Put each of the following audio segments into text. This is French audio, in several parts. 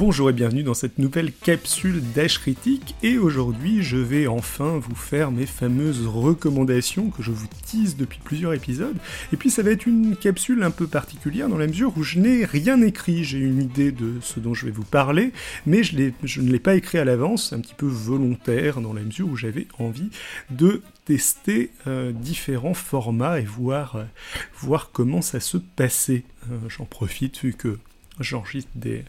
Bonjour et bienvenue dans cette nouvelle capsule d'Ash Critique. Et aujourd'hui je vais enfin vous faire mes fameuses recommandations que je vous tease depuis plusieurs épisodes. Et puis ça va être une capsule un peu particulière dans la mesure où je n'ai rien écrit, j'ai une idée de ce dont je vais vous parler mais je, ne l'ai pas écrit à l'avance, un petit peu volontaire dans la mesure où j'avais envie de tester euh, différents formats et voir, euh, voir comment ça se passait. Euh, j'en profite vu que j'enregistre des,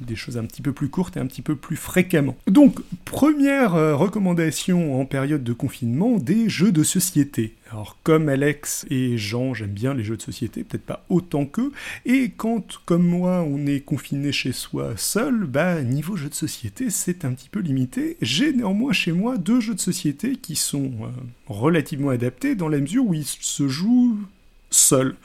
des, choses un petit peu plus courtes et un petit peu plus fréquemment. Donc, première euh, recommandation en période de confinement, des jeux de société. Alors, comme Alex et Jean, j'aime bien les jeux de société, peut-être pas autant qu'eux, et quand, comme moi, on est confiné chez soi seul, bah, niveau jeux de société, c'est un petit peu limité. J'ai néanmoins chez moi deux jeux de société qui sont euh, relativement adaptés dans la mesure où ils se jouent seuls.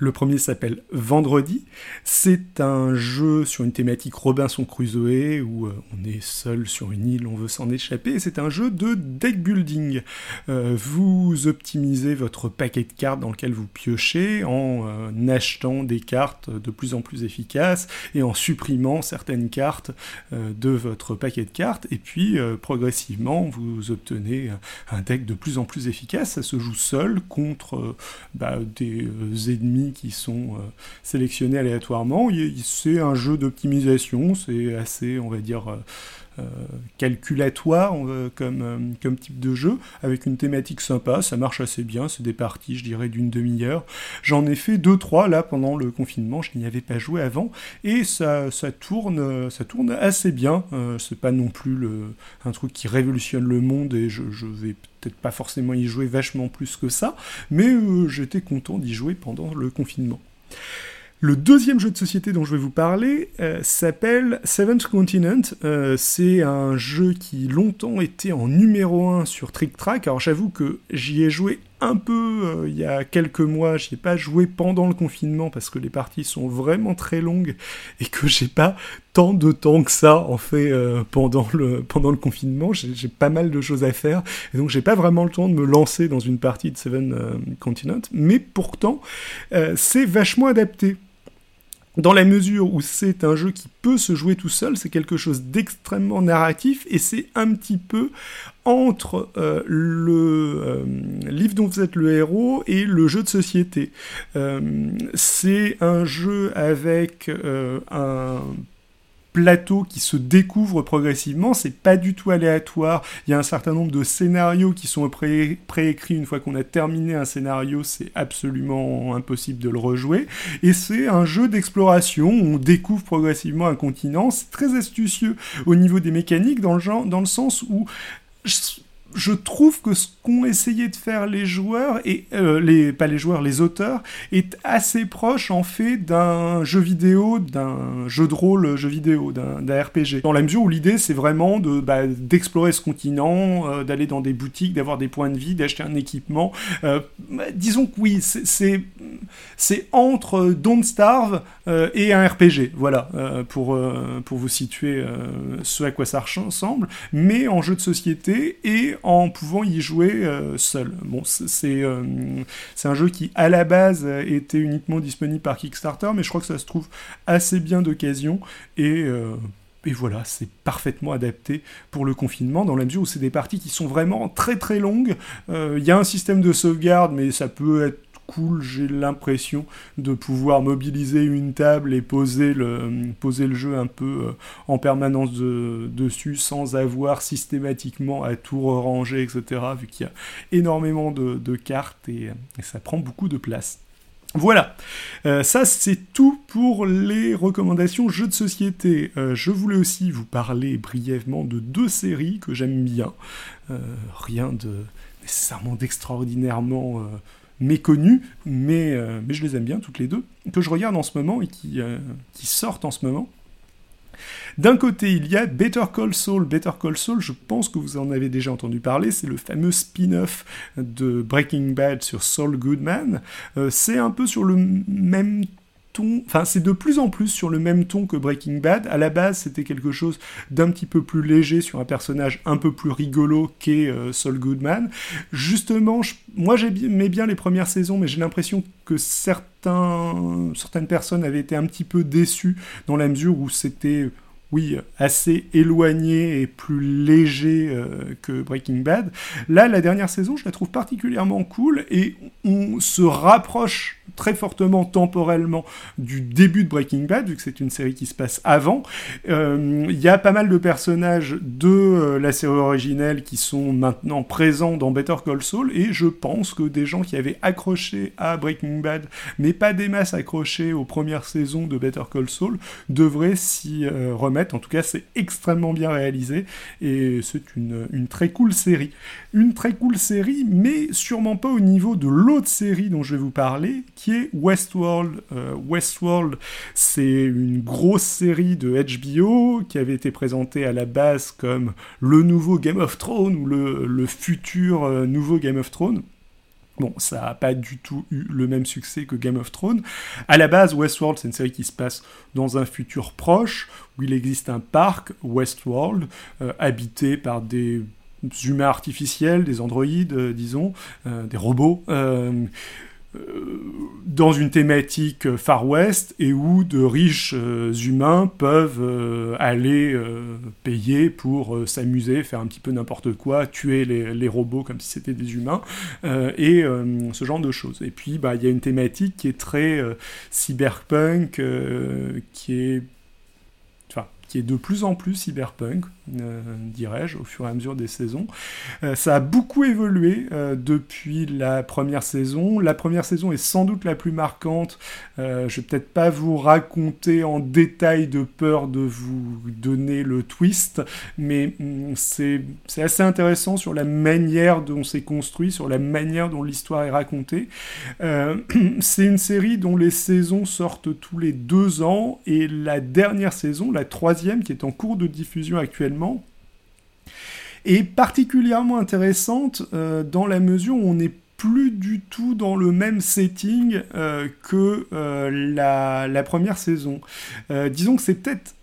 Le premier s'appelle Vendredi. C'est un jeu sur une thématique Robinson Crusoe où euh, on est seul sur une île, on veut s'en échapper. C'est un jeu de deck building. Euh, vous optimisez votre paquet de cartes dans lequel vous piochez en euh, achetant des cartes de plus en plus efficaces et en supprimant certaines cartes de votre paquet de cartes. Et puis progressivement, vous obtenez un deck de plus en plus efficace. Ça se joue seul contre bah, des ennemis qui sont euh, sélectionnés aléatoirement. C'est un jeu d'optimisation, c'est assez, on va dire, euh, calculatoire comme, comme type de jeu, avec une thématique sympa, ça marche assez bien, c'est des parties, je dirais, d'une demi-heure. J'en ai fait deux, trois là pendant le confinement, je n'y avais pas joué avant, et ça, ça, tourne, ça tourne assez bien. c'est pas non plus un truc qui révolutionne le monde, et je, vais peut-être pas forcément y jouer vachement plus que ça, mais euh, j'étais content d'y jouer pendant le confinement. Le deuxième jeu de société dont je vais vous parler euh, s'appelle Seventh Continent. Euh, c'est un jeu qui longtemps était en numéro 1 sur Trick Track. Alors j'avoue que j'y ai joué un peu euh, il y a quelques mois, j'y ai pas joué pendant le confinement parce que les parties sont vraiment très longues et que j'ai pas tant de temps que ça en fait pendant, le, pendant le confinement. J'ai pas mal de choses à faire et donc j'ai pas vraiment le temps de me lancer dans une partie de Seven Continent. Mais pourtant, c'est vachement adapté dans la mesure où c'est un jeu qui peut se jouer tout seul, c'est quelque chose d'extrêmement narratif et c'est un petit peu entre euh, le euh, livre dont vous êtes le héros et le jeu de société. Euh, c'est un jeu avec un plateau qui se découvre progressivement, c'est pas du tout aléatoire, il y a un certain nombre de scénarios qui sont préécrits, une fois qu'on a terminé un scénario, c'est absolument impossible de le rejouer, et c'est un jeu d'exploration, on découvre progressivement un continent, c'est très astucieux au niveau des mécaniques, dans le, genre, dans le sens où je trouve que ce qu'ont essayé de faire les joueurs, et euh, les, pas les joueurs, les auteurs, est assez proche en fait d'un jeu vidéo, d'un jeu de rôle jeu vidéo, d'un RPG. Dans la mesure où l'idée c'est vraiment de bah, d'explorer ce continent, euh, d'aller dans des boutiques, d'avoir des points de vie, d'acheter un équipement. Euh, bah, disons que oui, c'est c'est entre Don't Starve et un RPG, voilà, pour, pour vous situer ce à quoi ça ressemble, mais en jeu de société et en pouvant y jouer euh, seul. Euh, c'est un jeu qui à la base était uniquement disponible par Kickstarter, mais je crois que ça se trouve assez bien d'occasion et euh, et voilà, c'est parfaitement adapté pour le confinement, dans la mesure où c'est des parties qui sont vraiment très très longues. Il y a un système de sauvegarde, mais ça peut être cool, j'ai l'impression de pouvoir mobiliser une table et poser le, poser le jeu un peu euh, en permanence dessus sans avoir systématiquement à tout ranger, etc. Vu qu'il y a énormément de, cartes et, ça prend beaucoup de place. Voilà, euh, ça c'est tout pour les recommandations jeux de société. Euh, je voulais aussi vous parler brièvement de deux séries que j'aime bien. rien de nécessairement d'extraordinairement méconnues, mais, euh, mais je les aime bien toutes les deux, que je regarde en ce moment et qui, euh, qui sortent en ce moment. D'un côté, il y a Better Call Saul. Better Call Saul, je pense que vous en avez déjà entendu parler, c'est le fameux spin-off de Breaking Bad sur Saul Goodman. Euh, c'est un peu sur le même enfin c'est de plus en plus sur le même ton que Breaking Bad. À la base, c'était quelque chose d'un petit peu plus léger sur un personnage un peu plus rigolo qu'est euh, Saul Goodman. Justement, moi j'aimais bien les premières saisons, mais j'ai l'impression que certains, certaines personnes avaient été un petit peu déçues dans la mesure où c'était oui, assez éloigné et plus léger euh, que Breaking Bad. Là, la dernière saison, je la trouve particulièrement cool et on se rapproche très fortement temporellement du début de Breaking Bad, vu que c'est une série qui se passe avant. Euh, il y a pas mal de personnages de euh, la série originelle qui sont maintenant présents dans Better Call Saul, et je pense que des gens qui avaient accroché à Breaking Bad, mais pas des masses accrochées aux premières saisons de Better Call Saul, devraient s'y euh, En tout cas, c'est extrêmement bien réalisé, et c'est une, une très cool série. Une très cool série, mais sûrement pas au niveau de l'autre série dont je vais vous parler, qui est Westworld. Euh, Westworld, c'est une grosse série de HBO qui avait été présentée à la base comme le nouveau Game of Thrones ou le, futur euh, nouveau Game of Thrones. Bon, ça n'a pas du tout eu le même succès que Game of Thrones. À la base, Westworld, c'est une série qui se passe dans un futur proche, où il existe un parc, Westworld, euh, habité par des humains artificiels, des androïdes, disons, des robots, euh, dans une thématique Far West et où de riches euh, humains peuvent euh, aller payer pour s'amuser, faire un petit peu n'importe quoi, tuer les, robots comme si c'était des humains, et ce genre de choses. Et puis, bah, il y a une thématique qui est très cyberpunk, qui est qui est de plus en plus cyberpunk, euh, dirais-je, au fur et à mesure des saisons. Euh, ça a beaucoup évolué euh, depuis la première saison. La première saison est sans doute la plus marquante. je vais peut-être pas vous raconter en détail de peur de vous donner le twist, mais mm, c'est assez intéressant sur la manière dont c'est construit, sur la manière dont l'histoire est racontée. c'est une série dont les saisons sortent tous les deux ans, et la dernière saison, la troisième qui est en cours de diffusion actuellement, est particulièrement intéressante euh, dans la mesure où on n'est plus du tout dans le même setting euh, que euh, la, la, première saison. disons que c'est peut-être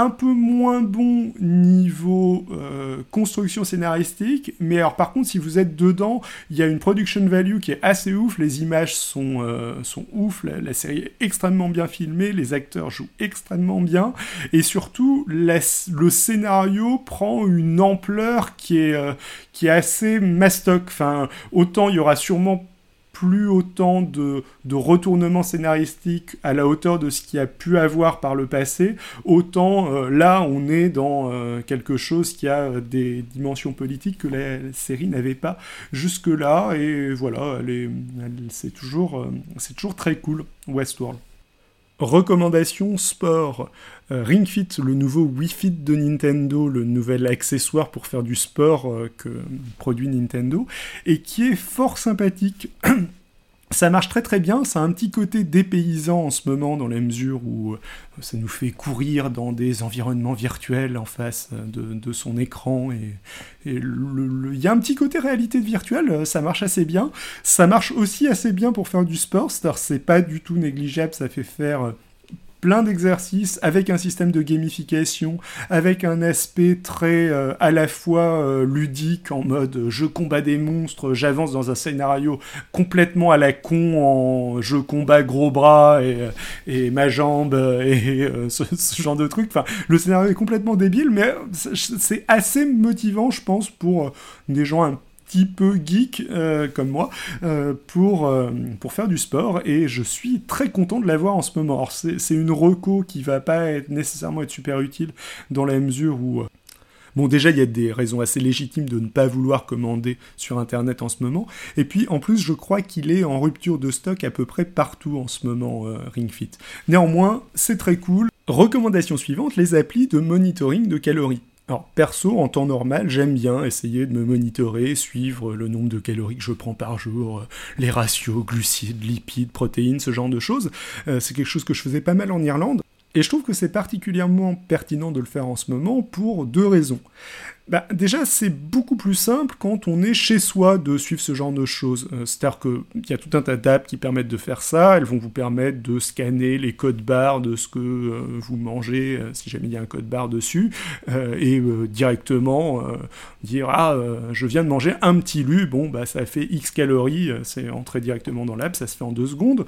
un peu moins bon niveau euh, construction scénaristique, mais alors par contre si vous êtes dedans, il y a une production value qui est assez ouf, les images sont, euh, sont ouf, la, série est extrêmement bien filmée, les acteurs jouent extrêmement bien, et surtout le scénario prend une ampleur qui est, euh, qui est assez mastoc, enfin autant il y aura sûrement plus autant de, de retournements scénaristiques à la hauteur de ce qu'il a pu avoir par le passé, autant euh, là on est dans euh, quelque chose qui a euh, des dimensions politiques que la série n'avait pas jusque-là, et voilà, c'est toujours, c'est toujours très cool, Westworld. Recommandation sport. Ring Fit, le nouveau Wii Fit de Nintendo, le nouvel accessoire pour faire du sport que produit Nintendo, et qui est fort sympathique. Ça marche très très bien, ça a un petit côté dépaysant en ce moment dans la mesure où euh, ça nous fait courir dans des environnements virtuels en face euh, de, son écran et il y a un petit côté réalité virtuelle, euh, ça marche assez bien. Ça marche aussi assez bien pour faire du sport, c'est pas du tout négligeable, ça fait faire plein d'exercices avec un système de gamification, avec un aspect très euh, à la fois euh, ludique en mode euh, je combats des monstres, j'avance dans un scénario complètement à la con en je combats gros bras et, et ma jambe et ce, ce, genre de truc. Enfin, le scénario est complètement débile, mais c'est assez motivant, je pense, pour des gens un petit peu geek euh, comme moi euh, pour, euh, pour faire du sport et je suis très content de l'avoir en ce moment. C'est une reco qui va pas être, nécessairement être super utile dans la mesure où Bon, déjà, il y a des raisons assez légitimes de ne pas vouloir commander sur Internet en ce moment. Et puis, en plus, je crois qu'il est en rupture de stock à peu près partout en ce moment, Ring Fit. Néanmoins, c'est très cool. Recommandation suivante, les applis de monitoring de calories. Alors perso, en temps normal, j'aime bien essayer de me monitorer, suivre le nombre de calories que je prends par jour, euh, les ratios, glucides, lipides, protéines, ce genre de choses. Euh, c'est quelque chose que je faisais pas mal en Irlande. Et je trouve que c'est particulièrement pertinent de le faire en ce moment pour deux raisons. Bah, déjà, c'est beaucoup plus simple quand on est chez soi de suivre ce genre de choses. Euh, c'est-à-dire qu'il y a tout un tas d'apps qui permettent de faire ça. Elles vont vous permettre de scanner les codes barres de ce que euh, vous mangez, euh, si jamais il y a un code barre dessus, et directement dire Ah, je viens de manger un petit lu, bon, bah, ça fait X calories, c'est entré directement dans l'app, ça se fait en deux secondes.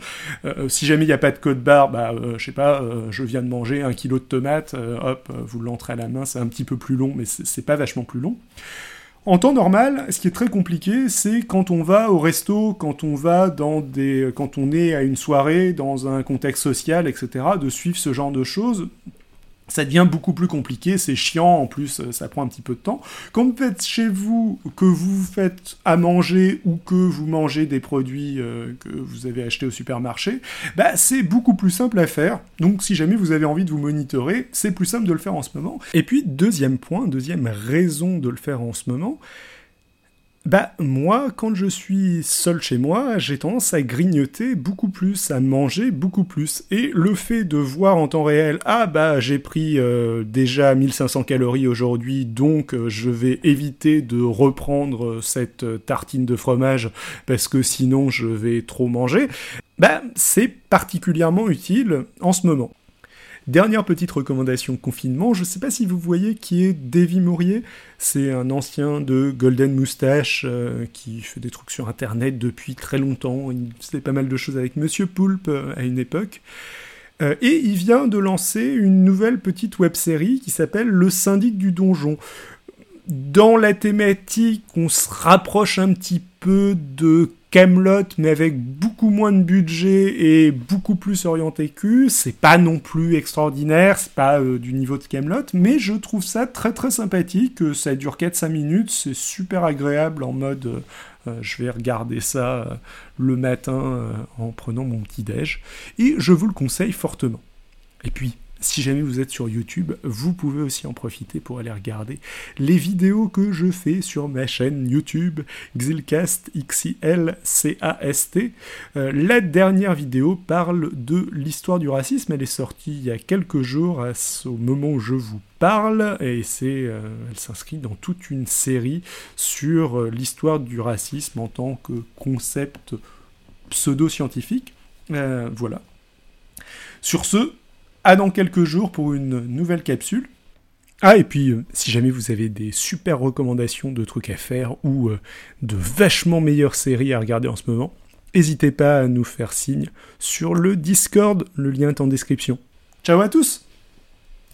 si jamais il n'y a pas de code barre, bah, je sais pas, je viens de manger un kilo de tomates, hop, vous l'entrez à la main, c'est un petit peu plus long, mais c'est pas vachement plus long. En temps normal, ce qui est très compliqué, c'est quand on va au resto, quand on va dans des, quand on est à une soirée, dans un contexte social, etc., de suivre ce genre de choses ça devient beaucoup plus compliqué, c'est chiant, en plus euh, ça prend un petit peu de temps. Quand vous êtes chez vous, que vous faites à manger ou que vous mangez des produits euh, que vous avez achetés au supermarché, bah, c'est beaucoup plus simple à faire. Donc si jamais vous avez envie de vous monitorer, c'est plus simple de le faire en ce moment. Et puis deuxième point, deuxième raison de le faire en ce moment, bah moi, quand je suis seul chez moi, j'ai tendance à grignoter beaucoup plus, à manger beaucoup plus. Et le fait de voir en temps réel, ah bah j'ai pris euh, déjà 1500 calories aujourd'hui, donc euh, je vais éviter de reprendre cette tartine de fromage parce que sinon je vais trop manger, bah c'est particulièrement utile en ce moment. Dernière petite recommandation confinement, je ne sais pas si vous voyez qui est Davy Mourier, c'est un ancien de Golden Moustache euh, qui fait des trucs sur internet depuis très longtemps, il faisait pas mal de choses avec Monsieur Poulpe euh, à une époque. Euh, et il vient de lancer une nouvelle petite web série qui s'appelle Le syndic du donjon. Dans la thématique, on se rapproche un petit peu de Camelot, mais avec beaucoup moins de budget et beaucoup plus orienté cul. C'est pas non plus extraordinaire, c'est pas euh, du niveau de Camelot, mais je trouve ça très très sympathique. Ça dure 4-5 minutes, c'est super agréable en mode euh, euh, je vais regarder ça le matin en prenant mon petit déj. Et je vous le conseille fortement. Et puis, si jamais vous êtes sur YouTube, vous pouvez aussi en profiter pour aller regarder les vidéos que je fais sur ma chaîne YouTube Xilcast X-I-L-C-A-S-T. Euh, la dernière vidéo parle de l'histoire du racisme. Elle est sortie il y a quelques jours au moment où je vous parle et c'est, euh, elle s'inscrit dans toute une série sur euh, l'histoire du racisme en tant que concept pseudo-scientifique. voilà. Sur ce, à dans quelques jours pour une nouvelle capsule. Ah, et puis, euh, si jamais vous avez des super recommandations de trucs à faire ou euh, de vachement meilleures séries à regarder en ce moment, n'hésitez pas à nous faire signe sur le Discord, le lien est en description. Ciao à tous